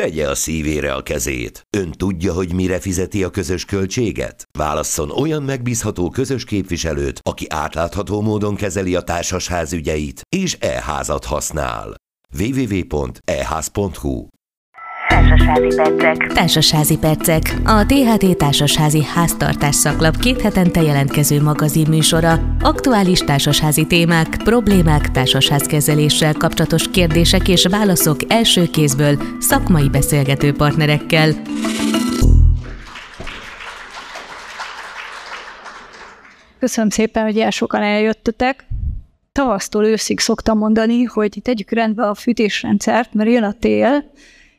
Tegye a szívére a kezét. Ön tudja, hogy mire fizeti a közös költséget? Válasszon olyan megbízható közös képviselőt, aki átlátható módon kezeli a társasház ügyeit, és e-házat használ. www.eház.hu Társasházi percek. Társasházi percek. A THT Társasházi Háztartás szaklap két hetente jelentkező magazin műsora. Aktuális társasházi témák, problémák, társasházkezeléssel kapcsolatos kérdések és válaszok első kézből szakmai beszélgető partnerekkel. Köszönöm szépen, hogy ilyen sokan eljöttetek. Tavasztól őszig szoktam mondani, hogy tegyük rendbe a fűtésrendszert, mert jön a tél,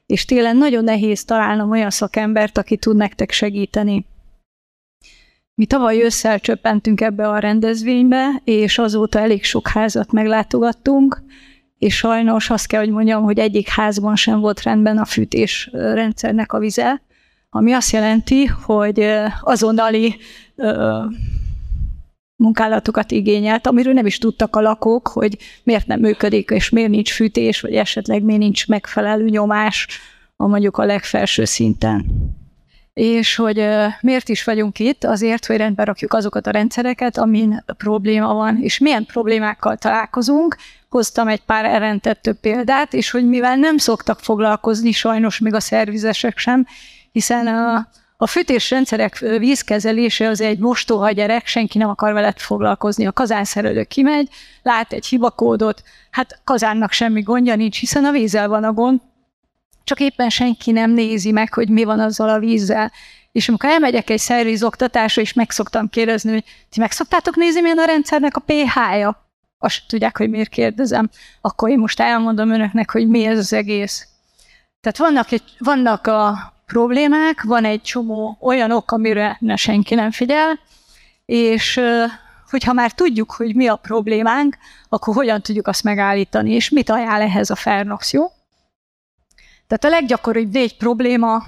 és télen nagyon nehéz találnom olyan szakembert, aki tud nektek segíteni. Mi tavaly ősszel csöppentünk ebbe a rendezvénybe, és azóta elég sok házat meglátogattunk, és sajnos azt kell, hogy mondjam, hogy egyik házban sem volt rendben a fűtés rendszernek a vize, ami azt jelenti, hogy azonnali munkálatokat igényelt, amiről nem is tudtak a lakók, hogy miért nem működik, és miért nincs fűtés, vagy esetleg miért nincs megfelelő nyomás a mondjuk a legfelső szinten. És hogy miért is vagyunk itt? Azért, hogy rendbe rakjuk azokat a rendszereket, amin probléma van, és milyen problémákkal találkozunk. Hoztam egy pár elrendettő példát, és hogy mivel nem szoktak foglalkozni sajnos még a szervizesek sem, hiszen a a fűtésrendszerek vízkezelése az egy mostoha gyerek, senki nem akar veled foglalkozni. A kazánszerelő kimegy, lát egy hibakódot, hát kazánnak semmi gondja nincs, hiszen a vízzel van a gond, csak éppen senki nem nézi meg, hogy mi van azzal a vízzel. És amikor elmegyek egy szerviz oktatásra, és meg szoktam kérdezni, hogy ti meg szoktátok nézni, milyen a rendszernek a pH-ja? Azt tudják, hogy miért kérdezem. Akkor én most elmondom önöknek, hogy mi ez az egész. Tehát vannak, egy, vannak a problémák, van egy csomó olyan ok, amire ne senki nem figyel, és hogyha már tudjuk, hogy mi a problémánk, akkor hogyan tudjuk azt megállítani, és mit ajánl ehhez a Fernox, jó? Tehát a leggyakoribb négy probléma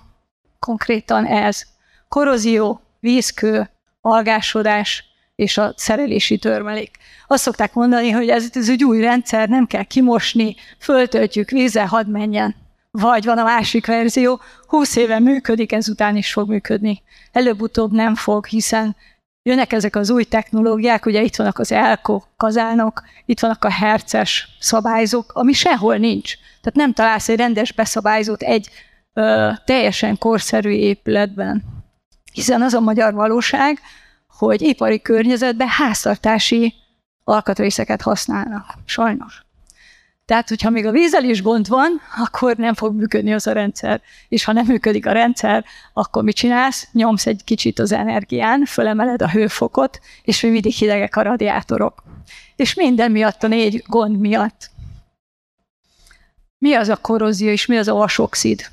konkrétan ez. Korrozió, vízkő, algásodás és a szerelési törmelék. Azt szokták mondani, hogy ez, ez egy új rendszer, nem kell kimosni, föltöltjük vízzel, hadd menjen. Vagy van a másik verzió, 20 éve működik, ezután is fog működni. Előbb-utóbb nem fog, hiszen jönnek ezek az új technológiák, ugye itt vannak az elko kazánok, itt vannak a herces szabályzók, ami sehol nincs. Tehát nem találsz egy rendes beszabályzót egy ö, teljesen korszerű épületben. Hiszen az a magyar valóság, hogy ipari környezetben háztartási alkatrészeket használnak. Sajnos. Tehát, hogyha még a vízzel is gond van, akkor nem fog működni az a rendszer. És ha nem működik a rendszer, akkor mit csinálsz? Nyomsz egy kicsit az energián, fölemeled a hőfokot, és még mindig hidegek a radiátorok. És minden miatt, a négy gond miatt. Mi az a korrózió, és mi az a vasoxid?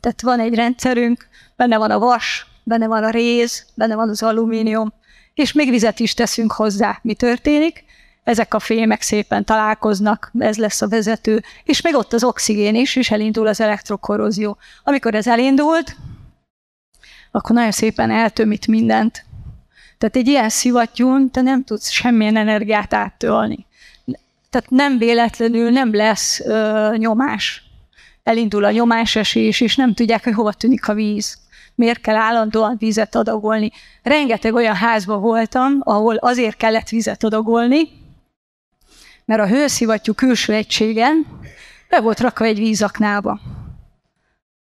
Tehát van egy rendszerünk, benne van a vas, benne van a réz, benne van az alumínium, és még vizet is teszünk hozzá. Mi történik? Ezek a fémek szépen találkoznak, ez lesz a vezető, és még ott az oxigén is, és elindul az elektrokorrózió. Amikor ez elindult, akkor nagyon szépen eltömít mindent. Tehát egy ilyen szivattyún te nem tudsz semmilyen energiát áttölni. Tehát nem véletlenül nem lesz ö, nyomás. Elindul a nyomásesés, és nem tudják, hogy hova tűnik a víz. Miért kell állandóan vizet adagolni. Rengeteg olyan házban voltam, ahol azért kellett vizet adagolni, mert a hőszivattyú külső egységen be volt rakva egy vízaknába.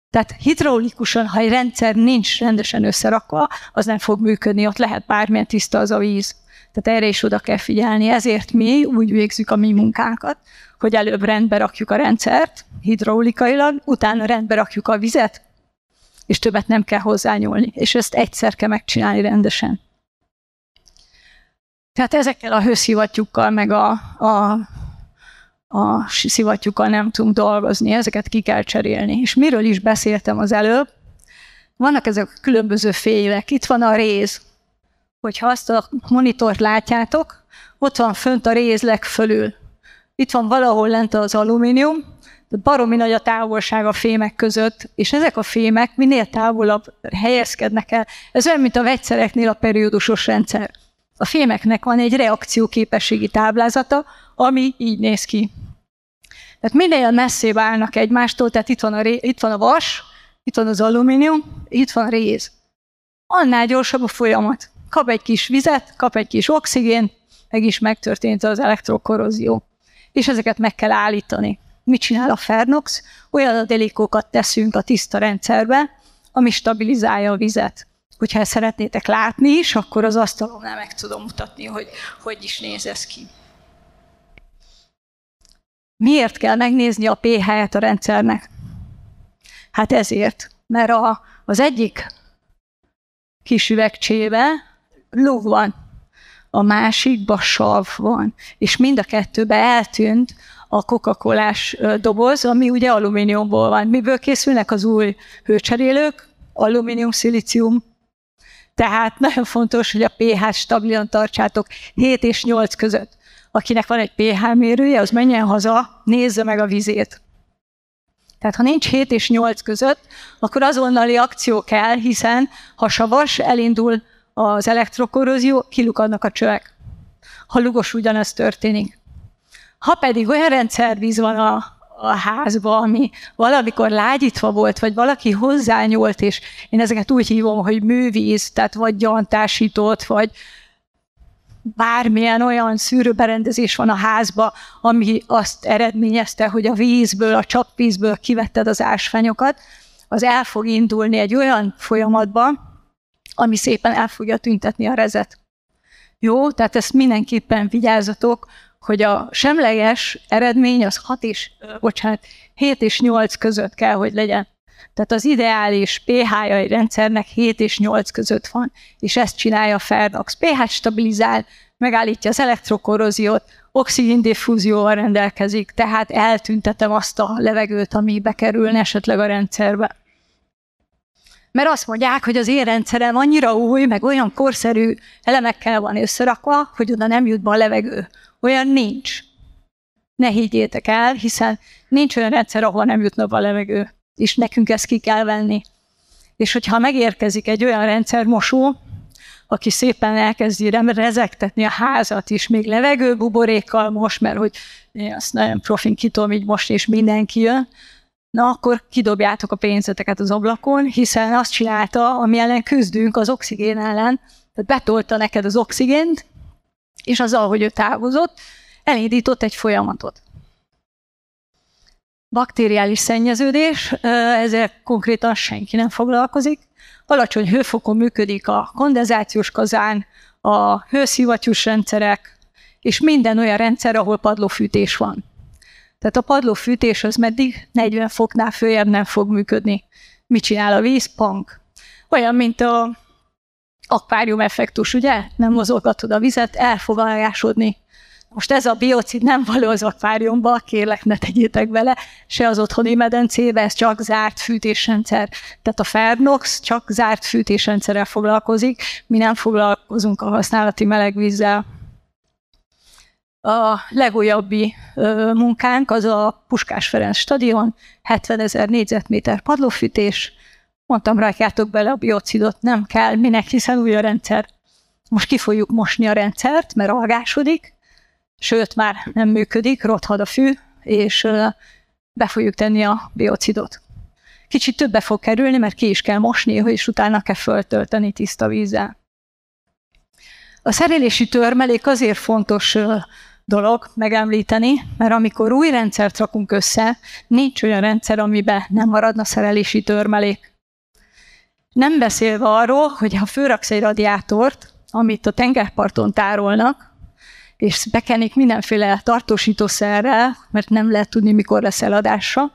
Tehát hidraulikusan, ha egy rendszer nincs rendesen összerakva, az nem fog működni, ott lehet bármilyen tiszta az a víz. Tehát erre is oda kell figyelni. Ezért mi úgy végzük a mi munkánkat, hogy előbb rendbe rakjuk a rendszert, hidraulikailag, utána rendbe rakjuk a vizet, és többet nem kell hozzányúlni. És ezt egyszer kell megcsinálni rendesen. Tehát ezekkel a hőszivattyúkkal, meg a, a, a szivattyúkkal nem tudunk dolgozni, ezeket ki kell cserélni. És miről is beszéltem az előbb? Vannak ezek a különböző félek. Itt van a réz. Hogyha azt a monitort látjátok, ott van fönt a réz legfölül. Itt van valahol lent az alumínium, de baromi nagy a távolság a fémek között, és ezek a fémek minél távolabb helyezkednek el. Ez olyan, mint a vegyszereknél a periódusos rendszer. A fémeknek van egy reakcióképességi táblázata, ami így néz ki. Tehát minél messzébb állnak egymástól, tehát itt van a, ré, itt van a vas, itt van az alumínium, itt van a réz. Annál gyorsabb a folyamat. Kap egy kis vizet, kap egy kis oxigén, meg is megtörtént az elektrokorrozió. És ezeket meg kell állítani. Mit csinál a Fernox? Olyan adalékokat teszünk a tiszta rendszerbe, ami stabilizálja a vizet. Hogyha ezt szeretnétek látni is, akkor az asztalomnál meg tudom mutatni, hogy hogy is néz ez ki. Miért kell megnézni a pH-et a rendszernek? Hát ezért, mert a, az egyik kis üvegcsébe ló van, a másikba sav van, és mind a kettőbe eltűnt a coca doboz, ami ugye alumíniumból van. Miből készülnek az új hőcserélők? Alumínium, szilícium. Tehát nagyon fontos, hogy a pH-t stabilan tartsátok 7 és 8 között. Akinek van egy pH mérője, az menjen haza, nézze meg a vizét. Tehát ha nincs 7 és 8 között, akkor azonnali akció kell, hiszen ha savas, elindul az elektrokorrózió, kilukadnak a csövek. Ha lugos, ugyanez történik. Ha pedig olyan rendszervíz van a, a házba, ami valamikor lágyítva volt, vagy valaki hozzányúlt, és én ezeket úgy hívom, hogy művíz, tehát vagy gyantásított, vagy bármilyen olyan szűrőberendezés van a házba, ami azt eredményezte, hogy a vízből, a csapvízből kivetted az ásványokat, az el fog indulni egy olyan folyamatba, ami szépen el fogja tüntetni a rezet. Jó, tehát ezt mindenképpen vigyázzatok, hogy a semleges eredmény az 6 és, bocsánat, 7 és 8 között kell, hogy legyen. Tehát az ideális pH-ja egy rendszernek 7 és 8 között van, és ezt csinálja a Fernox. pH stabilizál, megállítja az elektrokorroziót, oxigéndiffúzióval rendelkezik, tehát eltüntetem azt a levegőt, ami bekerülne esetleg a rendszerbe. Mert azt mondják, hogy az én rendszerem annyira új, meg olyan korszerű elemekkel van összerakva, hogy oda nem jut be a levegő. Olyan nincs. Ne higgyétek el, hiszen nincs olyan rendszer, ahol nem jutna a levegő és nekünk ezt ki kell venni. És hogyha megérkezik egy olyan rendszermosó, aki szépen elkezdi rezektetni a házat is, még levegőbuborékkal most, mert hogy én azt nagyon profin kitom így most, és mindenki jön, na akkor kidobjátok a pénzeteket az ablakon, hiszen azt csinálta, ami ellen küzdünk, az oxigén ellen, tehát betolta neked az oxigént, és azzal, hogy ő távozott, elindított egy folyamatot baktériális szennyeződés, ezzel konkrétan senki nem foglalkozik. Alacsony hőfokon működik a kondenzációs kazán, a hőszivattyús rendszerek, és minden olyan rendszer, ahol padlófűtés van. Tehát a padlófűtés az meddig 40 foknál följebb nem fog működni. Mit csinál a víz? Punk. Olyan, mint a akvárium effektus, ugye? Nem mozolgatod a vizet, el fog alásodni. Most ez a biocid nem való az akváriumba, kérlek ne tegyétek bele, se az otthoni medencébe, ez csak zárt fűtésrendszer. Tehát a Fernox csak zárt fűtésrendszerrel foglalkozik, mi nem foglalkozunk a használati melegvízzel. A legújabbi ö, munkánk az a Puskás Ferenc stadion, 70 ezer négyzetméter padlófűtés. Mondtam, rakjátok bele a biocidot, nem kell, minek, hiszen új a rendszer. Most ki fogjuk mosni a rendszert, mert algásodik, sőt már nem működik, rothad a fű, és be fogjuk tenni a biocidot. Kicsit többe fog kerülni, mert ki is kell mosni, és utána kell föltölteni tiszta vízzel. A szerelési törmelék azért fontos dolog megemlíteni, mert amikor új rendszert rakunk össze, nincs olyan rendszer, amiben nem maradna szerelési törmelék. Nem beszélve arról, hogy ha főraksz egy radiátort, amit a tengerparton tárolnak, és bekenik mindenféle tartósítószerrel, mert nem lehet tudni, mikor lesz eladása,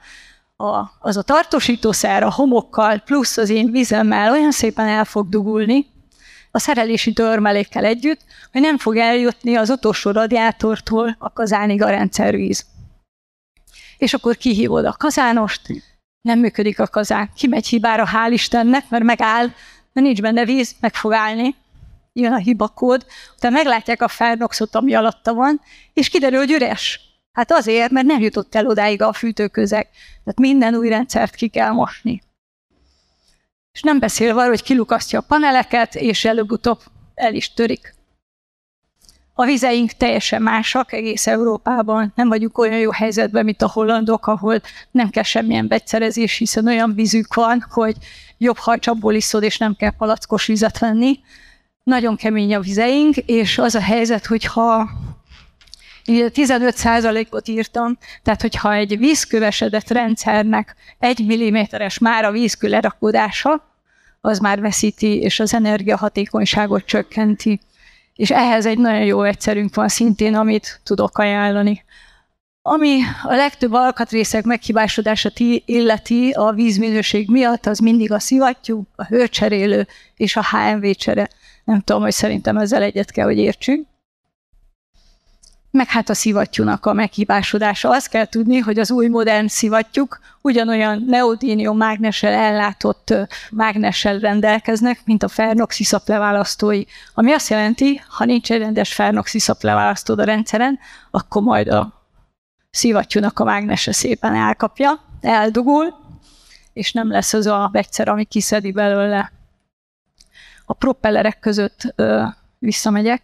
a, az a tartósítószer a homokkal plusz az én vizemmel olyan szépen el fog dugulni, a szerelési törmelékkel együtt, hogy nem fog eljutni az utolsó radiátortól a kazánig a rendszervíz. És akkor kihívod a kazánost, nem működik a kazán, kimegy hibára, hál' Istennek, mert megáll, mert nincs benne víz, meg fog állni, jön a hibakód, utána meglátják a Fernoxot, ami alatta van, és kiderül, hogy üres. Hát azért, mert nem jutott el odáig a fűtőközeg. Tehát minden új rendszert ki kell mosni. És nem beszélve arról, hogy kilukasztja a paneleket, és előbb-utóbb el is törik. A vizeink teljesen másak egész Európában, nem vagyunk olyan jó helyzetben, mint a hollandok, ahol nem kell semmilyen vegyszerezés, hiszen olyan vízük van, hogy jobb, ha iszod, és nem kell palackos vizet venni. Nagyon kemény a vizeink, és az a helyzet, hogyha 15%-ot írtam, tehát hogyha egy vízkövesedett rendszernek egy milliméteres már a vízkő lerakódása, az már veszíti, és az energiahatékonyságot csökkenti. És ehhez egy nagyon jó egyszerünk van szintén, amit tudok ajánlani. Ami a legtöbb alkatrészek meghibásodását illeti a vízminőség miatt, az mindig a szivattyú, a hőcserélő és a HMV csere. Nem tudom, hogy szerintem ezzel egyet kell, hogy értsünk meg hát a szivattyúnak a meghibásodása. Azt kell tudni, hogy az új modern szivattyúk ugyanolyan neodínium mágnessel ellátott mágnessel rendelkeznek, mint a Fernox iszap leválasztói, ami azt jelenti, ha nincs egy rendes Fernox iszap leválasztód a rendszeren, akkor majd a szivattyúnak a mágnese szépen elkapja, eldugul, és nem lesz az a vegyszer, ami kiszedi belőle. A propellerek között ö, visszamegyek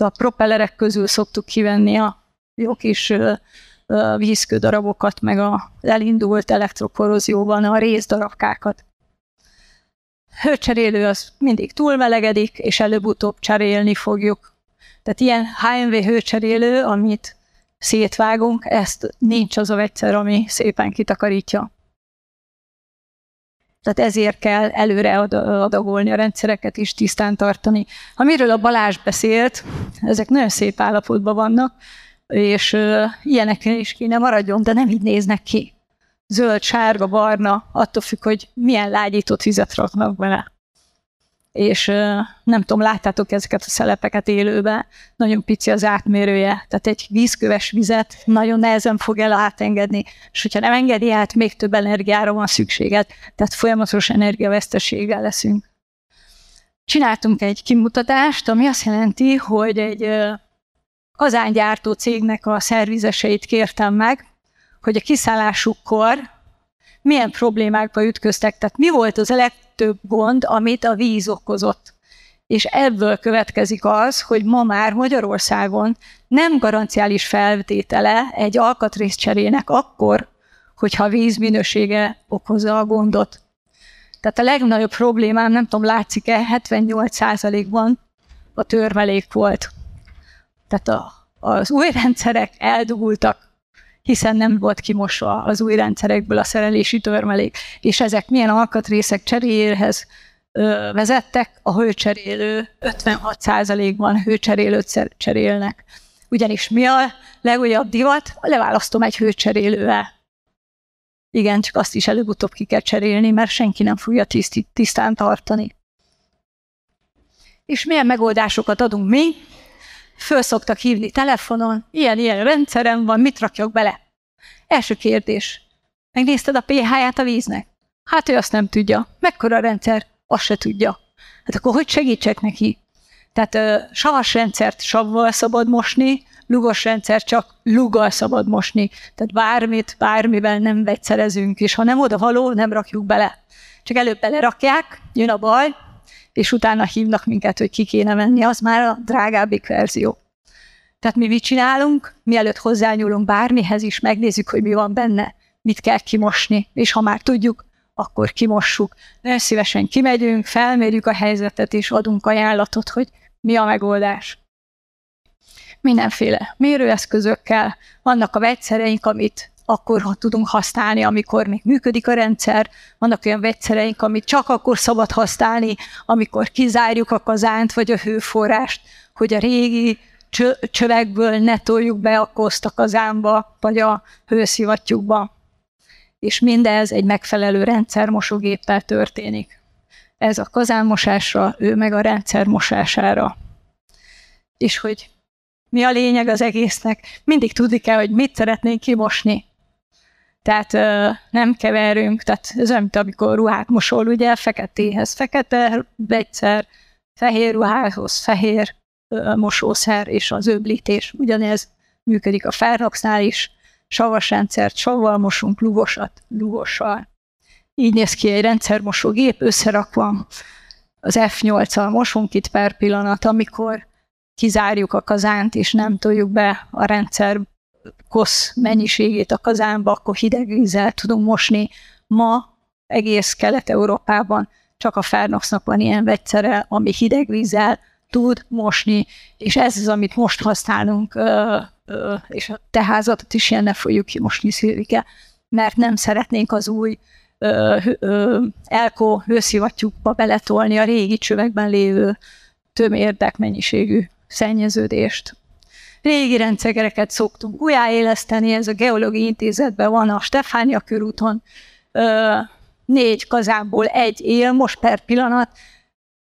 a propellerek közül szoktuk kivenni a jó kis vízkődarabokat, meg a elindult elektrokorrózióban a részdarabkákat. Hőcserélő az mindig túlmelegedik, és előbb-utóbb cserélni fogjuk. Tehát ilyen HMV hőcserélő, amit szétvágunk, ezt nincs az a vegyszer, ami szépen kitakarítja. Tehát ezért kell előre adagolni a rendszereket is, tisztán tartani. Amiről a Balázs beszélt, ezek nagyon szép állapotban vannak, és ilyenekkel is kéne maradjon, de nem így néznek ki. Zöld, sárga, barna, attól függ, hogy milyen lágyított vizet raknak bele és nem tudom, láttátok ezeket a szelepeket élőben, nagyon pici az átmérője, tehát egy vízköves vizet nagyon nehezen fog el átengedni, és hogyha nem engedi át, még több energiára van szükséged, tehát folyamatos energiaveszteséggel leszünk. Csináltunk egy kimutatást, ami azt jelenti, hogy egy kazángyártó cégnek a szervizeseit kértem meg, hogy a kiszállásukkor milyen problémákba ütköztek, tehát mi volt az a legtöbb gond, amit a víz okozott. És ebből következik az, hogy ma már Magyarországon nem garanciális feltétele egy alkatrészcserének akkor, hogyha a víz minősége okozza a gondot. Tehát a legnagyobb problémám, nem tudom, látszik-e, 78%-ban a törmelék volt. Tehát a, az új rendszerek eldugultak hiszen nem volt kimosva az új rendszerekből a szerelési törmelék, és ezek milyen alkatrészek cseréjéhez vezettek, a hőcserélő 56%-ban hőcserélőt cserélnek. Ugyanis mi a legújabb divat? Leválasztom egy hőcserélővel. Igen, csak azt is előbb-utóbb ki kell cserélni, mert senki nem fogja tiszt, tisztán tartani. És milyen megoldásokat adunk mi? Föl szoktak hívni telefonon, ilyen-ilyen rendszerem van, mit rakjak bele? Első kérdés. Megnézted a pH-ját a víznek? Hát ő azt nem tudja. Mekkora rendszer? Azt se tudja. Hát akkor hogy segítsek neki? Tehát ö, savas rendszert savval szabad mosni, lugos rendszer csak luggal szabad mosni. Tehát bármit, bármivel nem vegyszerezünk, és ha nem oda való, nem rakjuk bele. Csak előbb belerakják, jön a baj, és utána hívnak minket, hogy ki kéne menni, az már a drágábbik verzió. Tehát mi mit csinálunk? Mielőtt hozzányúlunk bármihez is, megnézzük, hogy mi van benne, mit kell kimosni, és ha már tudjuk, akkor kimossuk. Nagyon szívesen kimegyünk, felmérjük a helyzetet, és adunk ajánlatot, hogy mi a megoldás. Mindenféle mérőeszközökkel, vannak a vegyszereink, amit akkor ha tudunk használni, amikor még működik a rendszer. Vannak olyan vegyszereink, amit csak akkor szabad használni, amikor kizárjuk a kazánt vagy a hőforrást, hogy a régi csövekből ne toljuk be a koszt a kazánba, vagy a hőszivattyúkba. És mindez egy megfelelő rendszermosógéppel történik. Ez a kazánmosásra, ő meg a rendszer mosására. És hogy mi a lényeg az egésznek? Mindig tudni kell, hogy mit szeretnénk kimosni. Tehát ö, nem keverünk, tehát ez olyan, mint amikor ruhát mosol, ugye, feketéhez fekete vegyszer, fehér ruhához fehér ö, mosószer, és az öblítés ugyanez működik a Fernoxnál is, savas rendszert savval mosunk, lugosat lugossal. Így néz ki egy rendszermosógép összerakva az F8-al mosunk itt per pillanat, amikor kizárjuk a kazánt, és nem toljuk be a rendszer kosz mennyiségét a kazánba, akkor hideg vízzel tudunk mosni. Ma egész Kelet-Európában csak a Fernoxnak van ilyen vegyszere, ami hideg vízzel tud mosni, és ez az, amit most használunk, és a teházatot is ilyen ne fogjuk kimosni, Szilvike, mert nem szeretnénk az új elkó hőszivattyúkba beletolni a régi csövekben lévő tömérdek mennyiségű szennyeződést. Régi rendszereket szoktunk újjáéleszteni, ez a Geológiai Intézetben van a Stefánia körúton, négy kazánból egy él most per pillanat,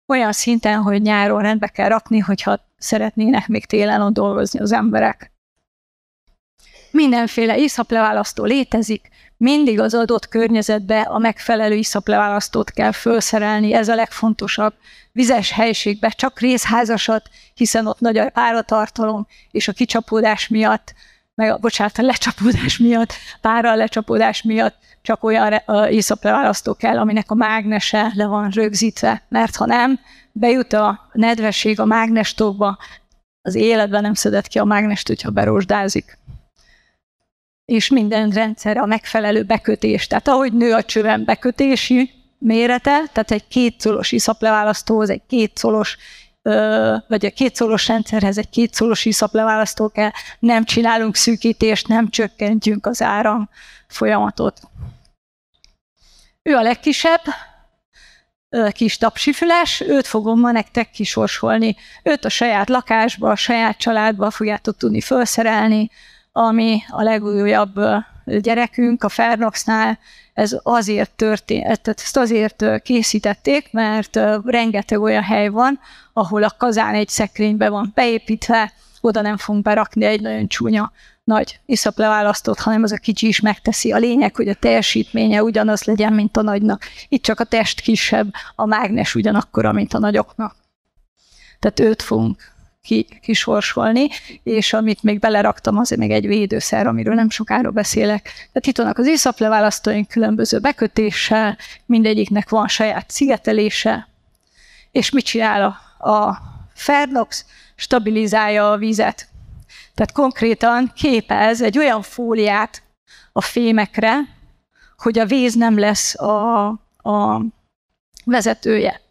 olyan szinten, hogy nyáron rendbe kell rakni, hogyha szeretnének még télen ott dolgozni az emberek. Mindenféle iszapleválasztó létezik, mindig az adott környezetbe a megfelelő iszapleválasztót kell felszerelni, ez a legfontosabb. Vizes helységbe csak részházasat, hiszen ott nagy a páratartalom, és a kicsapódás miatt, meg a, bocsánat, a lecsapódás miatt, pára lecsapódás miatt csak olyan iszapleválasztó kell, aminek a mágnese le van rögzítve, mert ha nem, bejut a nedvesség a mágnestokba, az életben nem szedett ki a mágnest, hogyha berosdázik és minden rendszer a megfelelő bekötés. Tehát ahogy nő a csövem bekötési mérete, tehát egy kétszolos iszapleválasztóhoz egy kétszolos vagy a kétszolos rendszerhez egy kétszolos iszapleválasztó kell, nem csinálunk szűkítést, nem csökkentjük az áram folyamatot. Ő a legkisebb, kis tapsifüles, őt fogom ma nektek kisorsolni. Őt a saját lakásba, a saját családba fogjátok tudni felszerelni, ami a legújabb gyerekünk a Fernoxnál, ez azért történt, tehát ezt azért készítették, mert rengeteg olyan hely van, ahol a kazán egy szekrénybe van beépítve, oda nem fogunk berakni egy nagyon csúnya nagy iszapleválasztót, hanem az a kicsi is megteszi. A lényeg, hogy a teljesítménye ugyanaz legyen, mint a nagynak. Itt csak a test kisebb, a mágnes ugyanakkora, mint a nagyoknak. Tehát őt fogunk ki, kisorsolni, és amit még beleraktam, az még egy védőszer, amiről nem sokára beszélek. Tehát itt vannak az iszapleválasztóink különböző bekötéssel, mindegyiknek van saját szigetelése, és mit csinál a, a Fernox? Stabilizálja a vizet. Tehát konkrétan képez egy olyan fóliát a fémekre, hogy a víz nem lesz a, a vezetője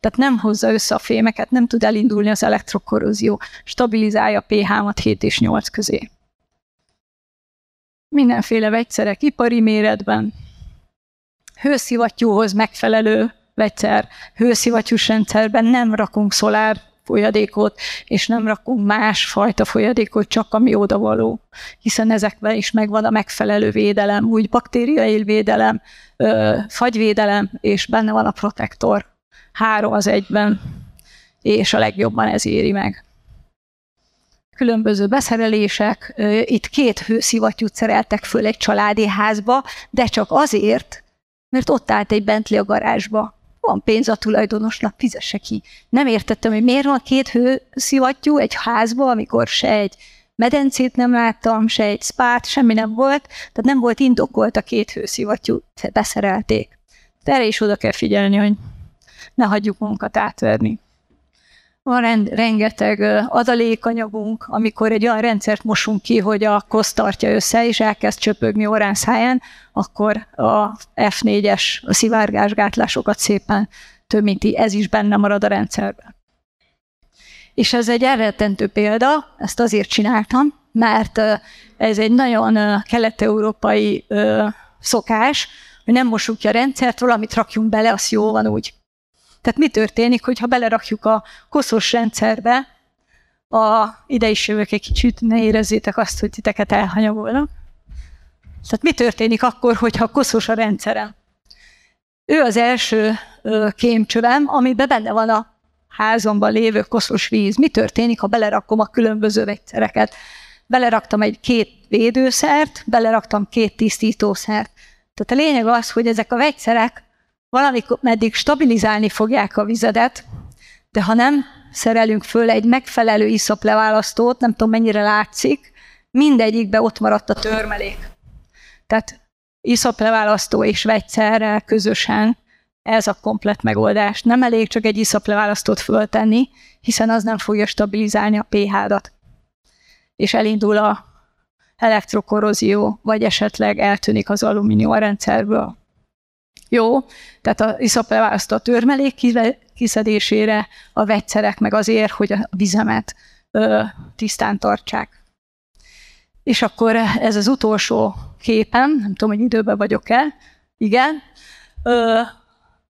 tehát nem hozza össze a fémeket, nem tud elindulni az elektrokorrózió, stabilizálja a pH-mat 7 és 8 közé. Mindenféle vegyszerek ipari méretben, hőszivattyúhoz megfelelő vegyszer, hőszivattyús rendszerben nem rakunk szolár folyadékot, és nem rakunk más fajta folyadékot, csak ami odavaló, hiszen ezekben is megvan a megfelelő védelem, úgy baktériaélvédelem, fagyvédelem, és benne van a protektor három az egyben, és a legjobban ez éri meg. Különböző beszerelések, itt két hőszivattyút szereltek föl egy családi házba, de csak azért, mert ott állt egy Bentley a garázsba. Van pénz a tulajdonosnak, fizesse ki. Nem értettem, hogy miért van két hőszivattyú egy házba, amikor se egy medencét nem láttam, se egy spát, semmi nem volt, tehát nem volt indokolt a két hőszivattyút, beszerelték. De erre is oda kell figyelni, hogy ne hagyjuk magunkat átverni. Van rend, rengeteg adalékanyagunk, amikor egy olyan rendszert mosunk ki, hogy a kosz tartja össze, és elkezd csöpögni órán száján, akkor a F4-es a szivárgásgátlásokat szépen tömíti, ez is benne marad a rendszerben. És ez egy elrettentő példa, ezt azért csináltam, mert ez egy nagyon kelet-európai szokás, hogy nem mosuk ki a rendszert, valamit rakjunk bele, az jó van úgy. Tehát mi történik, hogyha belerakjuk a koszos rendszerbe, a, ide is jövök egy kicsit, ne érezzétek azt, hogy titeket elhanyagolnak. Tehát mi történik akkor, hogyha koszos a rendszerem? Ő az első kémcsövem, amiben benne van a házamban lévő koszos víz. Mi történik, ha belerakom a különböző vegyszereket? Beleraktam egy két védőszert, beleraktam két tisztítószert. Tehát a lényeg az, hogy ezek a vegyszerek valamikor meddig stabilizálni fogják a vizedet, de ha nem szerelünk föl egy megfelelő iszapleválasztót, nem tudom mennyire látszik, mindegyikbe ott maradt a törmelék. Tehát iszapleválasztó és vegyszerrel közösen Ez a komplet megoldás. Nem elég csak egy iszapleválasztót föltenni, hiszen az nem fogja stabilizálni a pH-dat. És elindul a elektrokorrozió, vagy esetleg eltűnik az alumínium a rendszerből. Jó, tehát a iszapleválasztó a törmelék kiszedésére, a vegyszerek meg azért, hogy a vizemet ö, tisztán tartsák. És akkor ez az utolsó képem, nem tudom, hogy időben vagyok-e, igen, ö,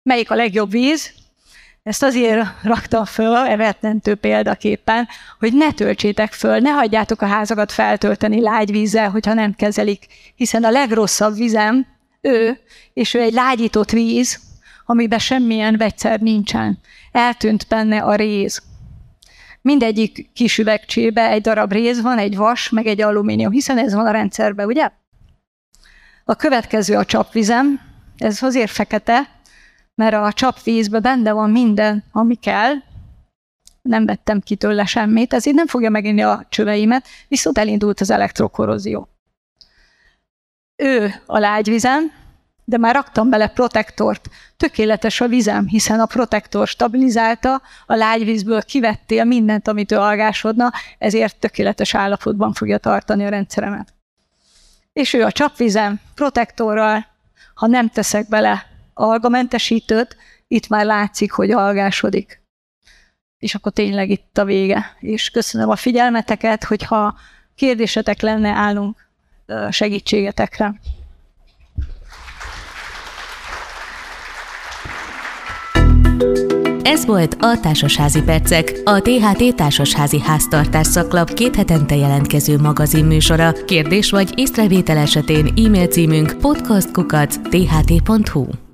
melyik a legjobb víz, ezt azért raktam föl, evetnentő példaképpen, hogy ne töltsétek föl, ne hagyjátok a házakat feltölteni lágy vízzel, hogyha nem kezelik, hiszen a legrosszabb vizem ő, és ő egy lágyított víz, amiben semmilyen vegyszer nincsen. Eltűnt benne a réz. Mindegyik kis üvegcsébe egy darab réz van, egy vas, meg egy alumínium, hiszen ez van a rendszerben, ugye? A következő a csapvizem, ez azért fekete, mert a csapvízben benne van minden, ami kell, nem vettem ki tőle semmit, ezért nem fogja meginni a csöveimet, viszont elindult az elektrokorrozió. Ő a lágyvizem, de már raktam bele protektort. Tökéletes a vizem, hiszen a protektor stabilizálta, a lágyvízből kivettél mindent, amit ő algásodna, ezért tökéletes állapotban fogja tartani a rendszeremet. És ő a csapvizem, protektorral, ha nem teszek bele algamentesítőt, itt már látszik, hogy algásodik. És akkor tényleg itt a vége. És köszönöm a figyelmeteket, hogyha kérdésetek lenne, állunk segítségetekre. Ez volt a Társasházi Percek, a THT Társasházi Háztartás szaklap két hetente jelentkező magazinműsora. Kérdés vagy észrevétel esetén e-mail címünk podcastkukac.tht.hu